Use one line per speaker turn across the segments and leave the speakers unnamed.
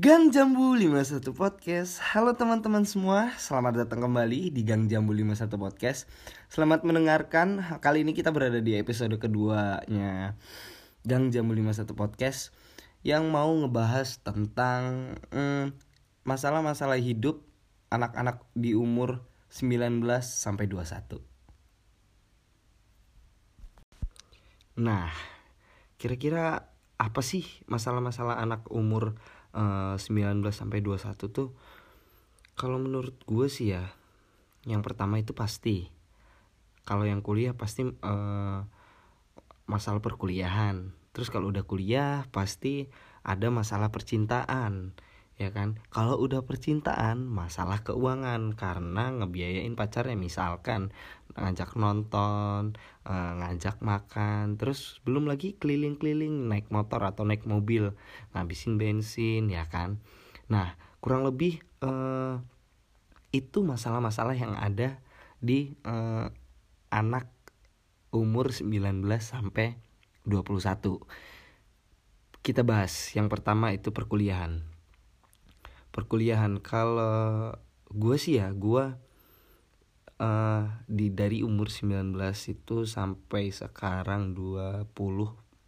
Gang Jambu 51 Podcast. Halo teman-teman semua Selamat datang kembali di Gang Jambu 51 Podcast. Selamat mendengarkan. Kali ini kita berada di episode keduanya Gang Jambu 51 Podcast Yang mau ngebahas tentang hmm, Masalah-masalah hidup Anak-anak di umur 19 sampai 21 Nah Kira-kira apa sih masalah-masalah anak umur uh, 19 sampai 21 tuh kalau menurut gue sih ya yang pertama itu pasti kalau yang kuliah pasti uh, masalah perkuliahan. Terus kalau udah kuliah pasti ada masalah percintaan ya kan? Kalau udah percintaan masalah keuangan. Karena ngebiayain pacarnya. Misalkan ngajak nonton uh, ngajak makan. Terus belum lagi keliling-keliling naik motor atau naik mobil. Ngabisin bensin ya kan? Nah kurang lebih uh, itu masalah-masalah yang ada di uh, anak umur 19 sampai 21 kita bahas. Yang pertama itu perkuliahan perkuliahan. Kalau gue sih ya gue uh, di dari umur 19 itu sampai sekarang 20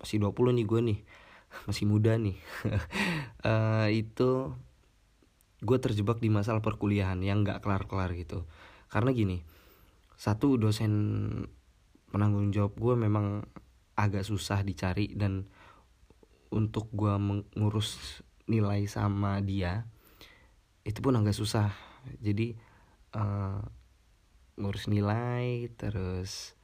masih 20 nih gue nih. Masih muda nih. Uh, itu gue terjebak di masalah perkuliahan yang nggak kelar-kelar gitu. Karena gini satu dosen penanggung jawab gue memang agak susah dicari dan untuk gue mengurus nilai sama dia itu pun agak susah. Jadi uh, ngurus nilai terus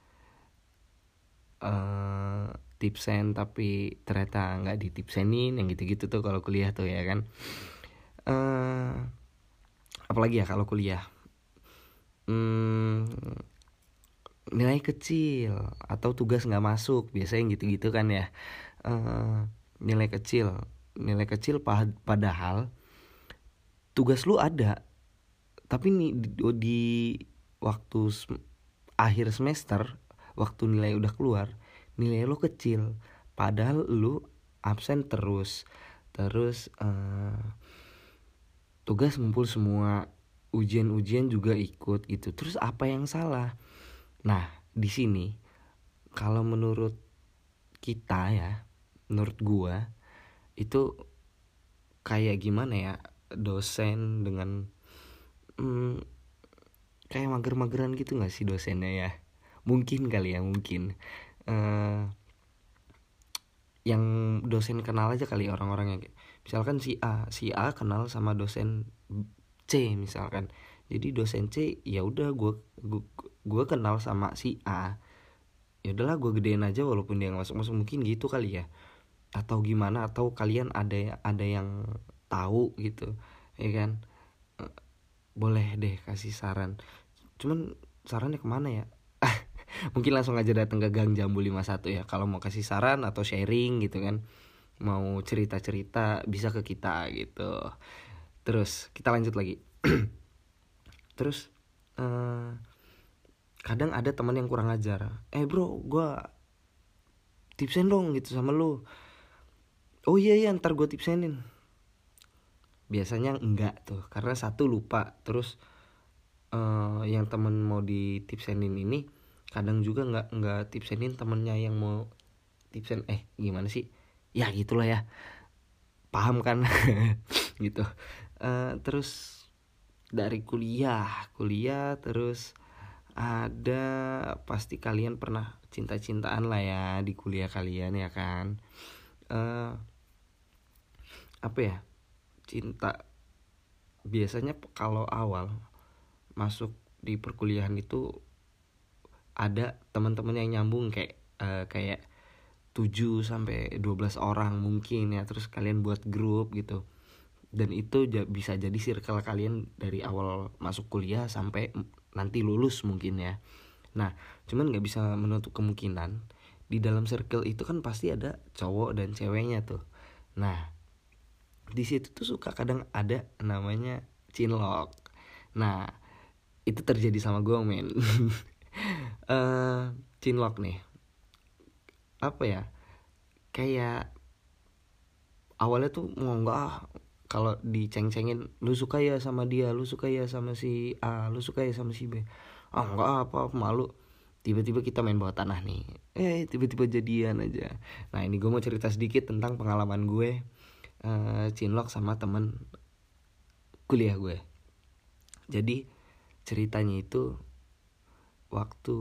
uh, tipsen tapi ternyata nggak ditipsenin yang gitu-gitu tuh kalau kuliah tuh ya kan? Uh, apalagi ya kalau kuliah? Hmm, nilai kecil atau tugas nggak masuk biasanya gitu-gitu kan ya. Uh, nilai kecil. Nilai kecil padahal tugas lu ada. Tapi nih di, di waktu sem akhir semester waktu nilai udah keluar nilai lu kecil. Padahal lu absen terus. Terus uh, tugas ngumpul semua ujian-ujian juga ikut gitu. Terus apa yang salah? Nah di sini kalau menurut kita ya menurut gua itu kayak gimana ya dosen dengan hmm, kayak mager-mageran gitu gak sih dosennya ya? Mungkin kali ya mungkin. Uh, yang dosen kenal aja kali orang-orang yang misalkan si A si A kenal sama dosen C misalkan. Jadi dosen C ya udah gue gue kenal sama si A. Ya udahlah gue gedein aja walaupun dia masuk masuk mungkin gitu kali ya. Atau gimana? Atau kalian ada ada yang tahu gitu ya kan? Eh, boleh deh kasih saran. Cuman sarannya ke mana ya? Mungkin langsung aja datang ke Gang Jambu 51 ya kalau mau kasih saran atau sharing gitu kan. Mau cerita-cerita bisa ke kita gitu. Terus kita lanjut lagi. Terus uh, kadang ada teman yang kurang ajar. Eh bro gue tipsen dong gitu sama lu. Oh iya iya ntar gue tipsenin biasanya enggak tuh karena satu lupa. Terus uh, yang temen mau ditipsenin ini kadang juga nggak nggak tipsenin temennya yang mau tipsen eh gimana sih? Ya gitulah ya. Paham kan? Gitu. Uh, terus dari kuliah kuliah terus ada pasti kalian pernah cinta-cintaan lah ya di kuliah kalian ya kan? Uh, apa ya cinta. Biasanya kalau awal masuk di perkuliahan itu ada teman-teman yang nyambung kayak uh, kayak 7 sampai 12 orang mungkin ya terus kalian buat grup gitu. Dan itu bisa jadi circle kalian dari awal masuk kuliah sampai nanti lulus mungkin ya. Nah cuman nggak bisa menutup kemungkinan di dalam circle itu kan pasti ada cowok dan ceweknya tuh. Nah di situ tuh suka kadang ada namanya cinlok nah itu terjadi sama gue men. Uh, cinlok nih. Apa ya? Kayak awalnya tuh mau nggak kalau diceng-cengin lu suka ya sama dia lu suka ya sama si A lu suka ya sama si B. Ah enggak apa, apa malu. Tiba-tiba kita main bawah tanah nih. Eh tiba-tiba jadian aja. Nah ini gue mau cerita sedikit tentang pengalaman gue uh, cinlok sama temen kuliah gue. Jadi ceritanya itu waktu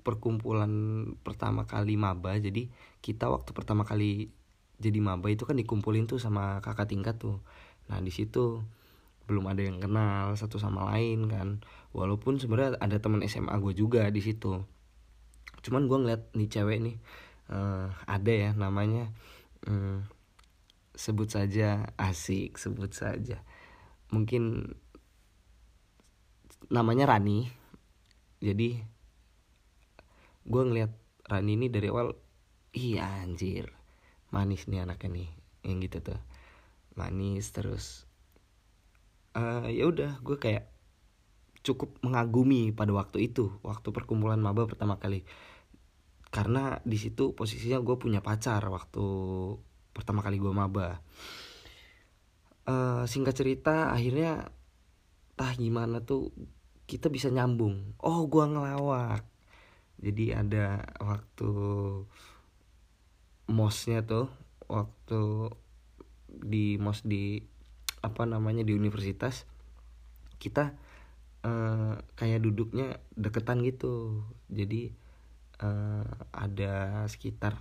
perkumpulan pertama kali maba jadi kita waktu pertama kali jadi maba itu kan dikumpulin tuh sama kakak tingkat tuh. Nah di situ belum ada yang kenal satu sama lain kan. Walaupun sebenarnya ada teman SMA gue juga di situ. Cuman gue ngeliat nih cewek nih uh, ada ya namanya um, sebut saja asik sebut saja. Mungkin namanya Rani. Jadi gue ngeliat Rani ini dari awal iya anjir manis nih anaknya nih yang gitu tuh. Manis terus uh, ya udah gue kayak cukup mengagumi pada waktu itu waktu perkumpulan maba pertama kali. Karena di situ posisinya gue punya pacar waktu pertama kali gue maba. Uh, singkat cerita akhirnya tah gimana tuh? Kita bisa nyambung. Oh gue ngelawak. Jadi ada waktu mosnya tuh waktu di mos di apa namanya di universitas kita uh, kayak duduknya deketan gitu. Jadi uh, ada sekitar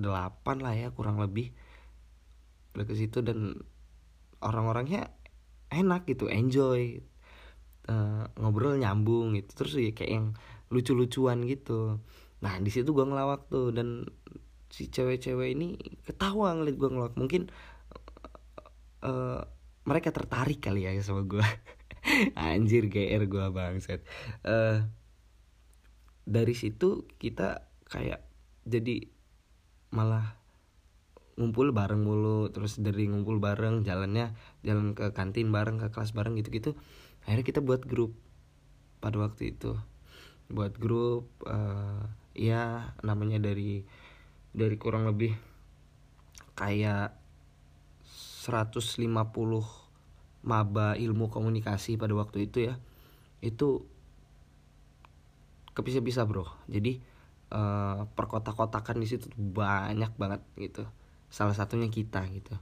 delapan lah ya kurang lebih. Ke situ dan orang-orangnya enak gitu enjoy uh, ngobrol nyambung gitu. Terus ya kayak yang lucu-lucuan gitu. Nah di situ gue ngelawak tuh dan si cewek-cewek ini ketawa ngeliat gue ngelawak. Mungkin uh, mereka tertarik kali ya sama gue anjir GR gue bangset uh, dari situ kita kayak jadi malah ngumpul bareng mulu terus dari ngumpul bareng jalannya jalan ke kantin bareng ke kelas bareng gitu-gitu akhirnya kita buat grup pada waktu itu. Buat grup uh, ya namanya dari dari kurang lebih kayak 150 maba ilmu komunikasi pada waktu itu ya itu kepisah-pisah bro. Jadi uh, perkotak-kotakan di situ banyak banget gitu. Salah satunya kita gitu.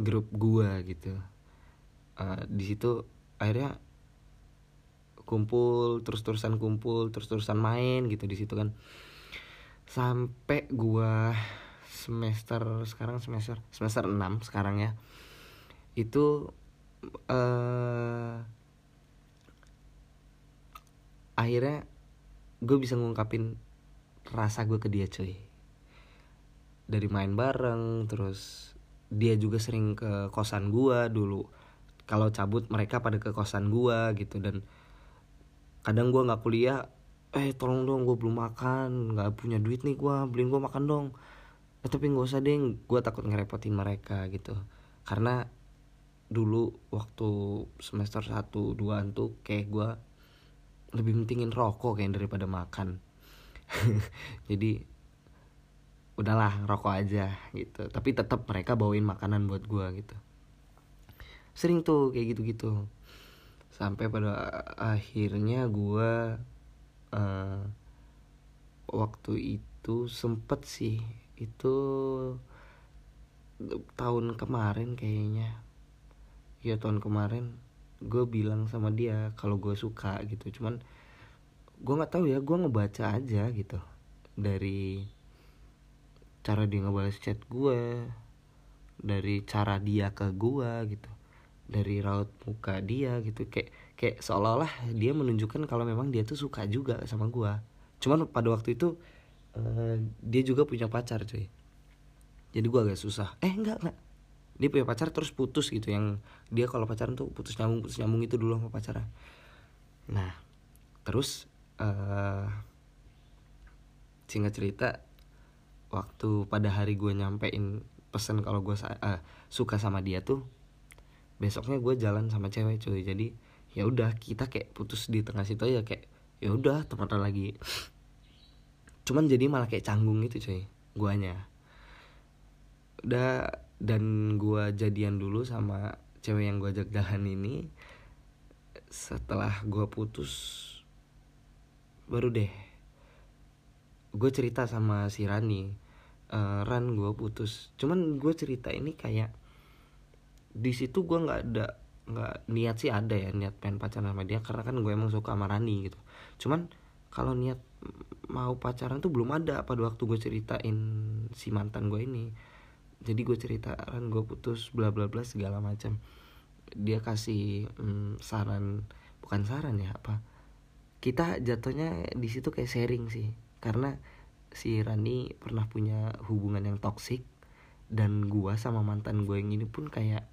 Grup gua gitu. Uh, di situ akhirnya kumpul terus-terusan kumpul terus-terusan main gitu di situ kan. Sampai gua semester sekarang semester semester 6 sekarang ya. Itu uh, akhirnya gue bisa ngungkapin rasa gue ke dia cuy. Dari main bareng terus dia juga sering ke kosan gue dulu. Kalau cabut mereka pada ke kosan gue gitu. Dan kadang gue nggak kuliah eh tolong dong gue belum makan nggak punya duit nih gue beliin gue makan dong. Eh, tapi nggak usah deh gue takut ngerepotin mereka gitu. Karena dulu waktu semester 1 2 tuh kayak gue lebih pentingin rokok kayak daripada makan jadi udahlah rokok aja gitu. Tapi tetap mereka bawain makanan buat gue gitu. Sering tuh kayak gitu gitu sampai pada akhirnya gue uh, waktu itu sempet sih itu tahun kemarin kayaknya. Ya tahun kemarin gue bilang sama dia kalau gue suka gitu. Cuman gue nggak tahu ya gue ngebaca aja gitu dari cara dia ngebalas chat gue dari cara dia ke gue gitu dari raut muka dia gitu. Kayak kayak seolah-olah dia menunjukkan kalau memang dia tuh suka juga sama gue cuman pada waktu itu uh, dia juga punya pacar cuy. Jadi gue agak susah. Eh enggak enggak. Dia punya pacar terus putus gitu yang dia kalau pacaran tuh putus nyambung putus nyambung itu dulu sama pacaran nah terus uh, singkat cerita waktu pada hari gue nyampein pesan kalau gue uh, suka sama dia tuh besoknya gue jalan sama cewek cuy. Jadi ya udah kita kayak putus di tengah situ aja kayak ya udah temenan lagi. Cuman jadi malah kayak canggung gitu cuy guanya. Udah dan gue jadian dulu sama cewek yang gue ajak jalan ini setelah gue putus baru deh. Gue cerita sama si Rani. Uh, Ran gue putus. Cuman gue cerita ini kayak di situ gue nggak ada nggak niat sih ada ya niat pengen pacaran sama dia. Karena kan gue emang suka sama Rani gitu. Cuman kalau niat mau pacaran tuh belum ada pada waktu gue ceritain si mantan gue ini. Jadi gue cerita Ran gue putus bla bla bla segala macam. Dia kasih hmm, saran bukan saran ya apa kita jatuhnya di situ kayak sharing sih. Karena si Rani pernah punya hubungan yang toksik dan gua sama mantan gue yang ini pun kayak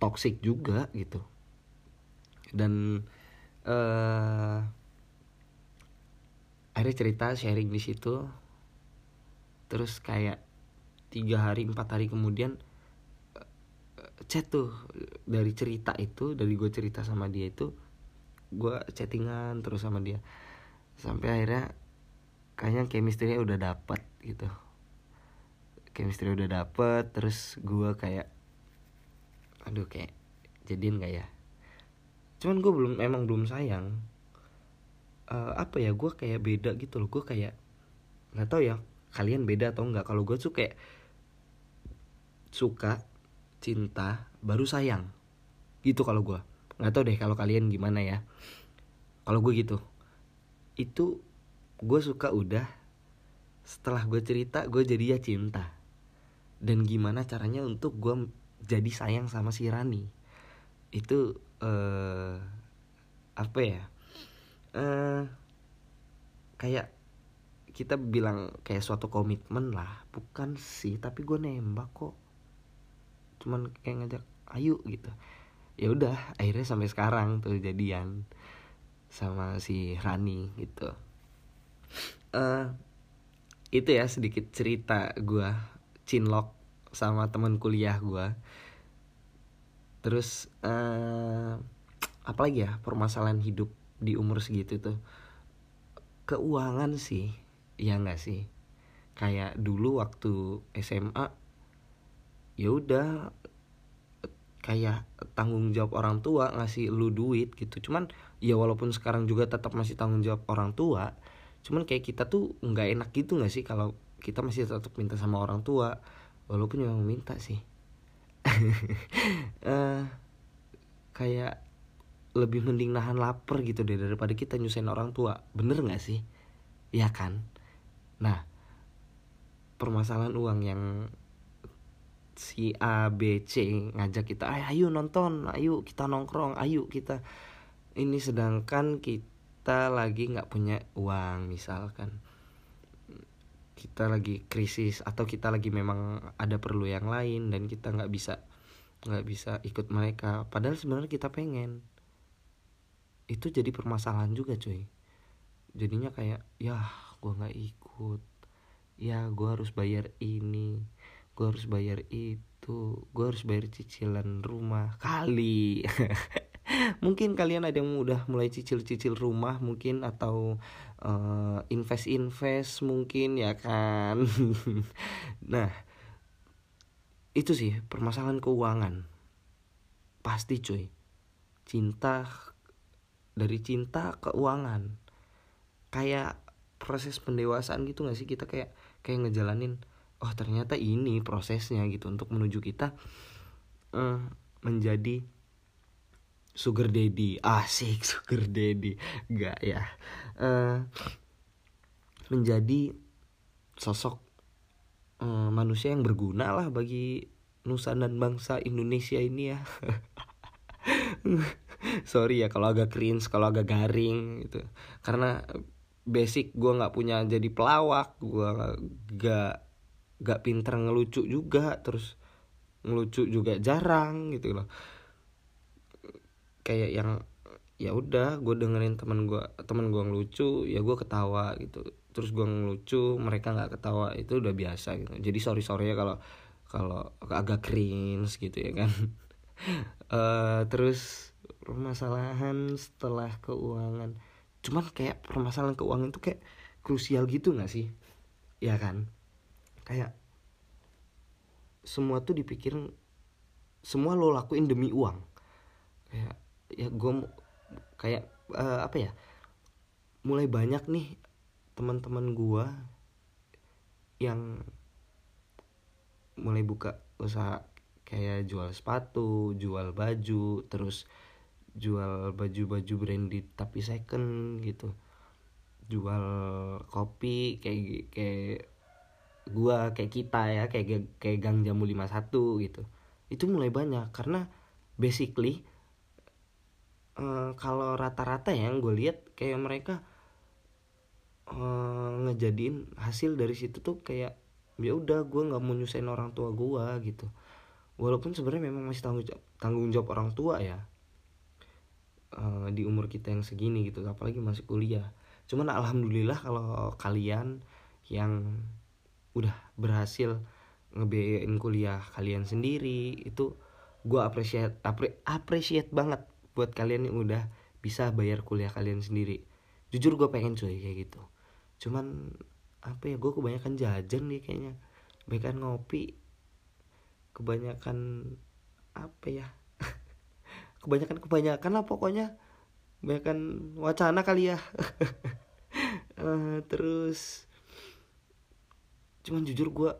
toksik juga gitu. Dan uh, akhirnya cerita sharing di situ. Terus kayak tiga hari empat hari kemudian uh, chat tuh dari cerita itu dari gue cerita sama dia itu gue chattingan terus sama dia. Sampai akhirnya kayaknya chemistry udah dapet gitu. Chemistry udah dapet terus gue kayak aduh kayak jadiin gak ya? Cuman gue belum emang belum sayang. Uh, apa ya gue kayak beda gitu loh. Gue kayak nggak tahu ya kalian beda atau enggak kalau gue tuh kayak suka cinta baru sayang. Gitu kalau gue nggak tahu deh kalau kalian gimana ya. Kalau gue gitu. Itu gue suka udah setelah gue cerita gue jadi ya cinta. Dan gimana caranya untuk gue jadi sayang sama si Rani. Itu uh, apa ya? Uh, kayak kita bilang kayak suatu komitmen lah. Bukan sih tapi gue nembak kok. Cuman kayak ngajak ayo gitu ya udah akhirnya sampai sekarang tuh jadian sama si Rani gitu. Uh, itu ya sedikit cerita gue cinlok sama teman kuliah gue terus uh, apa lagi ya permasalahan hidup di umur segitu tuh. Keuangan sih ya nggak sih? Kayak dulu waktu SMA ya udah kayak tanggung jawab orang tua ngasih lu duit gitu. Cuman ya walaupun sekarang juga tetap masih tanggung jawab orang tua cuman kayak kita tuh nggak enak gitu nggak sih kalau kita masih tetap minta sama orang tua? Walaupun memang minta sih. Uh, kayak lebih mending nahan lapar gitu deh daripada kita nyusahin orang tua. Bener nggak sih? Ya kan? Nah permasalahan uang yang si A B C ngajak kita ayo nonton ayo kita nongkrong ayo kita. Ini sedangkan kita lagi nggak punya uang misalkan. Kita lagi krisis atau kita lagi memang ada perlu yang lain dan kita nggak bisa nggak bisa ikut mereka. Padahal sebenarnya kita pengen. Itu jadi permasalahan juga cuy. Jadinya kayak ya gue nggak ikut. Ya gue harus bayar ini gue harus bayar itu gue harus bayar cicilan rumah kali. Mungkin kalian ada yang udah mulai cicil-cicil rumah mungkin atau uh, invest-invest mungkin ya kan? Nah itu sih permasalahan keuangan. Pasti cuy. Cinta dari cinta keuangan. Kayak proses pendewasaan gitu gak sih? Kita kayak kayak ngejalanin oh ternyata ini prosesnya gitu untuk menuju kita uh, menjadi sugar daddy. Asik sugar daddy. Enggak ya. Uh, menjadi sosok uh, manusia yang berguna lah bagi nusa dan bangsa Indonesia ini ya. Sorry ya kalau agak cringe kalau agak garing gitu. Karena basic gue nggak punya jadi pelawak gue gak gak pinter ngelucu juga terus ngelucu juga jarang gitu loh. Kayak yang ya udah gue dengerin teman gue teman gue ngelucu ya gue ketawa gitu. Terus gue ngelucu mereka nggak ketawa itu udah biasa gitu. Jadi sorry sorry ya kalau kalau agak cringe gitu ya kan. Uh, terus permasalahan setelah keuangan. Cuman kayak permasalahan keuangan itu kayak krusial gitu nggak sih? Ya kan kayak semua tuh dipikir semua lo lakuin demi uang kayak ya gue kayak uh, apa ya mulai banyak nih teman-teman gue yang mulai buka usaha kayak jual sepatu, jual baju, terus jual baju-baju branded tapi second gitu. Jual kopi kayak kayak gua kayak kita ya kayak kayak Gang Jamu 51 gitu. Itu mulai banyak karena basically uh, kalau rata-rata yang gue lihat kayak mereka uh, ngejadiin hasil dari situ tuh kayak ya udah gue nggak mau nyusahin orang tua gue gitu walaupun sebenarnya memang masih tanggung jawab, tanggung jawab orang tua ya uh, di umur kita yang segini gitu apalagi masih kuliah cuman alhamdulillah kalau kalian yang udah berhasil ngebiayain kuliah kalian sendiri itu gue appreciate apre, appreciate banget buat kalian yang udah bisa bayar kuliah kalian sendiri. Jujur gue pengen cuy kayak gitu. Cuman apa ya gue kebanyakan jajan nih kayaknya. Kebanyakan ngopi kebanyakan apa ya kebanyakan kebanyakan lah pokoknya. Kebanyakan wacana kali ya. Uh, terus cuman jujur gue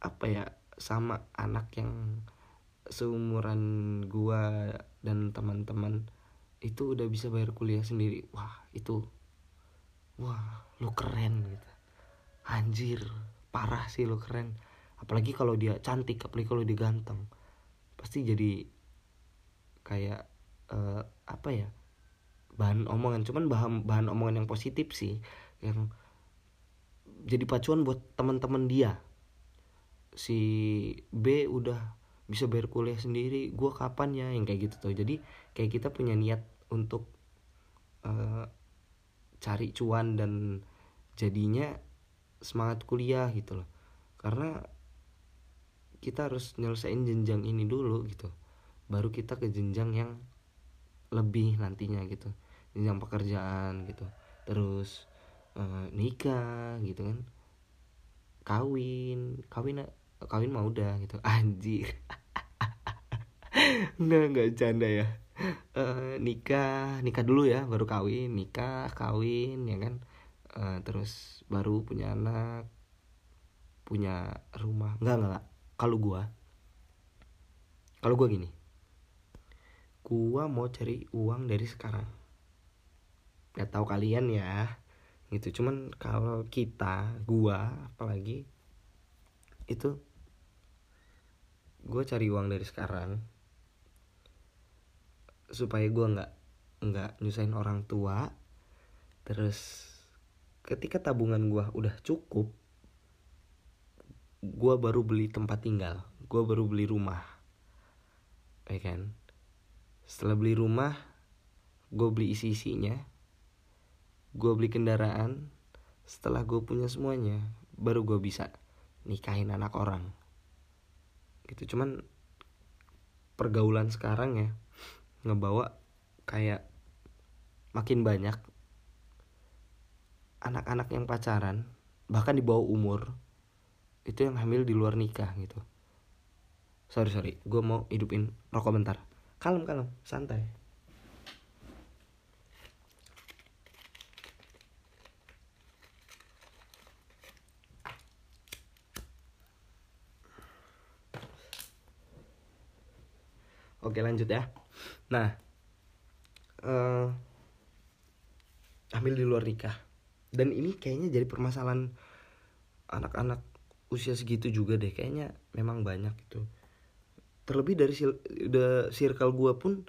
apa ya sama anak yang seumuran gue dan teman-teman itu udah bisa bayar kuliah sendiri. Wah itu wah lu keren gitu. Anjir parah sih lu keren. Apalagi kalau dia cantik apalagi kalau dia ganteng. Pasti jadi kayak uh, apa ya bahan omongan. Cuman bahan bahan omongan yang positif sih yang jadi pacuan buat teman-teman dia. Si B udah bisa bayar kuliah sendiri gue kapan ya yang kayak gitu tuh. Jadi kayak kita punya niat untuk uh, cari cuan dan jadinya semangat kuliah gitu loh. Karena kita harus nyelesain jenjang ini dulu gitu baru kita ke jenjang yang lebih nantinya gitu. Jenjang pekerjaan gitu. Terus uh, nikah gitu kan. Kawin kawin kawin mau udah gitu. Anjir. Nggak nggak canda ya. Uh, nikah nikah dulu ya baru kawin. Nikah kawin ya kan. Uh, terus baru punya anak punya rumah. Nggak nggak kalau gua kalau gua gini. Gua mau cari uang dari sekarang. Nggak tahu kalian ya gitu. Cuman kalau kita gua apalagi itu gue cari uang dari sekarang supaya gue nggak nggak nyusahin orang tua. Terus ketika tabungan gue udah cukup gue baru beli tempat tinggal. Gue baru beli rumah. Ya kan? Setelah beli rumah gue beli isi isinya gue beli kendaraan setelah gue punya semuanya baru gue bisa nikahin anak orang. Gitu cuman pergaulan sekarang ya ngebawa kayak makin banyak anak-anak yang pacaran bahkan di bawah umur itu yang hamil di luar nikah gitu. Sorry sorry gue mau hidupin rokok bentar. Kalem kalem santai Oke lanjut ya. Nah uh, Hamil di luar nikah. Dan ini kayaknya jadi permasalahan Anak-anak usia segitu juga deh. Kayaknya memang banyak gitu. Terlebih dari the circle gue pun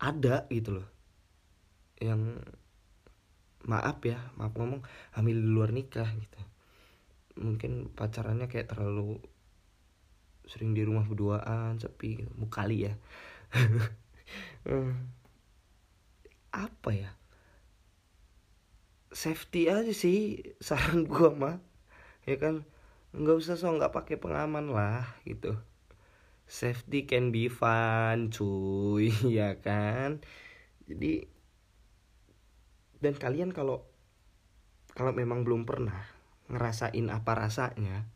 Ada gitu loh. Yang Maaf ya Maaf ngomong Hamil di luar nikah gitu. Mungkin pacarannya kayak terlalu sering di rumah berduaan sepi gitu. kali ya apa ya? Safety aja sih saran gua mah. Ya kan nggak usah so nggak pakai pengaman lah gitu. Safety can be fun cuy ya kan? Jadi dan kalian kalau kalau memang belum pernah ngerasain apa rasanya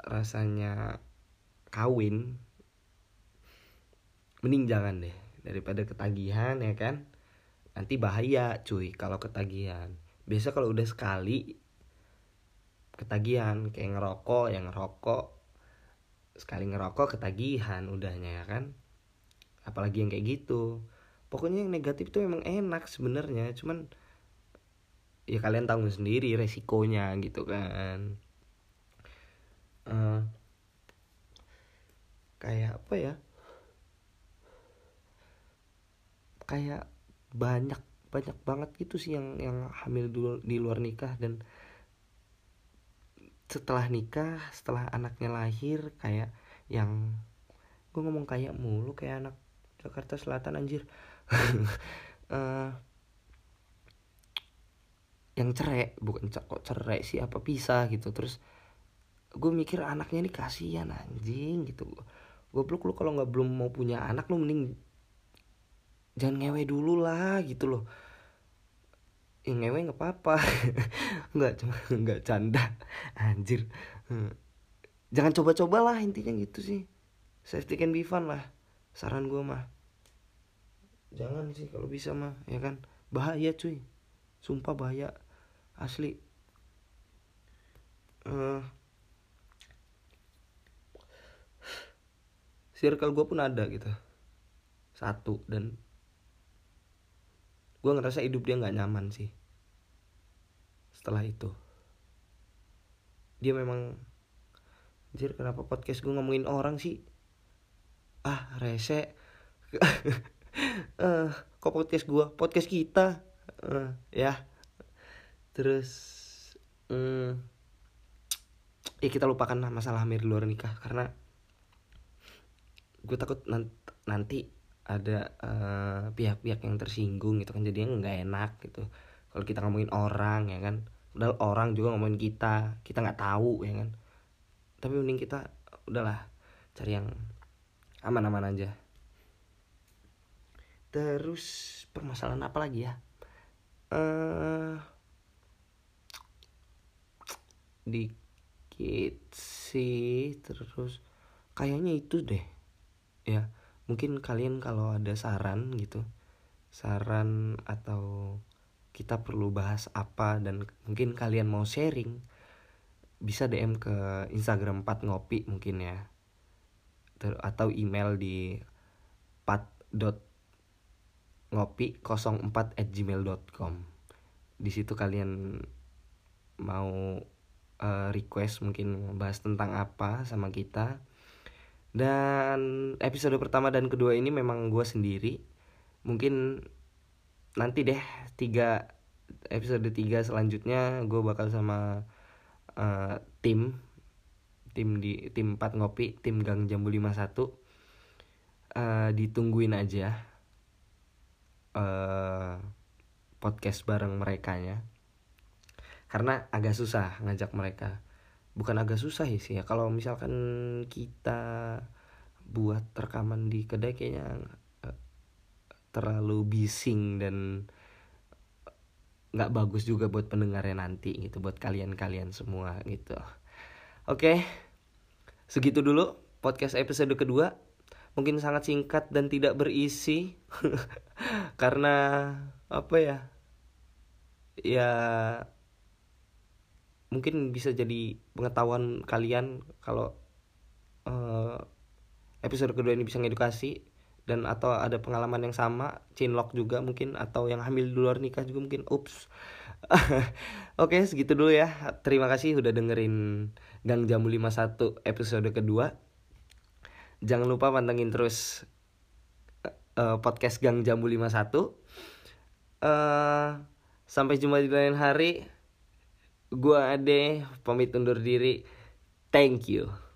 rasanya kawin mending jangan deh daripada ketagihan ya kan? Nanti bahaya cuy kalau ketagihan. Biasa kalau udah sekali ketagihan kayak ngerokok yang ngerokok. Sekali ngerokok ketagihan udahnya ya kan? Apalagi yang kayak gitu. Pokoknya yang negatif itu emang enak sebenarnya cuman ya kalian tahu sendiri resikonya gitu kan. Uh, kayak apa ya kayak banyak banyak banget gitu sih yang yang hamil dulu di luar nikah dan setelah nikah setelah anaknya lahir kayak yang gue ngomong kayak mulu kayak anak Jakarta Selatan anjir. Uh, yang cerai bukan kok cerai sih apa pisah gitu. Terus gue mikir anaknya ini kasihan anjing gitu. Goblok lu kalau nggak belum mau punya anak lu mending jangan ngewe dulu lah gitu loh. Ya ngewe nggak apa-apa. Nggak cuma nggak canda. Anjir. Hmm. jangan coba-coba lah intinya gitu sih. Safety can be fun lah saran gue mah. Jangan sih kalau bisa mah ya kan? Bahaya cuy. Sumpah bahaya. Asli. Uh, circle gue pun ada gitu. Satu dan gue ngerasa hidup dia nggak nyaman sih. Setelah itu. Dia memang Anjir kenapa podcast gue ngomongin orang sih? Ah rese. Uh, Kok podcast gue Podcast kita. Uh, Ya. Terus um, Ya kita lupakan lah masalah hamil di luar nikah Karena Gue takut nanti ada uh, pihak-pihak yang tersinggung gitu kan jadinya nggak enak gitu. Kalau kita ngomongin orang ya kan. Padahal orang juga ngomongin kita kita nggak tahu ya kan. Tapi mending kita udahlah cari yang aman-aman aja. Terus permasalahan apa lagi ya? Uh, dikit sih terus kayaknya itu deh ya mungkin kalian kalau ada saran gitu saran atau kita perlu bahas apa dan mungkin kalian mau sharing bisa DM ke Instagram 4 ngopi mungkin ya. Ter atau email di 4 dot ngopi 04 at gmail.com di situ kalian mau uh, request mungkin bahas tentang apa sama kita dan episode pertama dan kedua ini memang gue sendiri. Mungkin nanti deh tiga episode tiga selanjutnya gue bakal sama uh, tim. Tim di tim 4 ngopi tim gang jambu 51 uh, ditungguin aja uh, podcast bareng mereka ya karena agak susah ngajak mereka bukan agak susah ya sih ya. Kalau misalkan kita buat rekaman di kedai kayaknya eh, terlalu bising dan nggak bagus juga buat pendengarnya nanti gitu buat kalian-kalian semua gitu. Oke segitu dulu podcast episode kedua. Mungkin sangat singkat dan tidak berisi karena apa ya? Ya mungkin bisa jadi pengetahuan kalian kalau uh, episode kedua ini bisa ngedukasi dan atau ada pengalaman yang sama cinlok juga mungkin atau yang hamil di luar nikah juga mungkin. Ups. Oke segitu dulu ya. Terima kasih udah dengerin Gang Jamu 51 episode kedua. Jangan lupa pantengin terus uh, Podcast Gang Jamu 51 uh, Sampai jumpa di lain hari Gua Ade pamit undur diri. Thank you.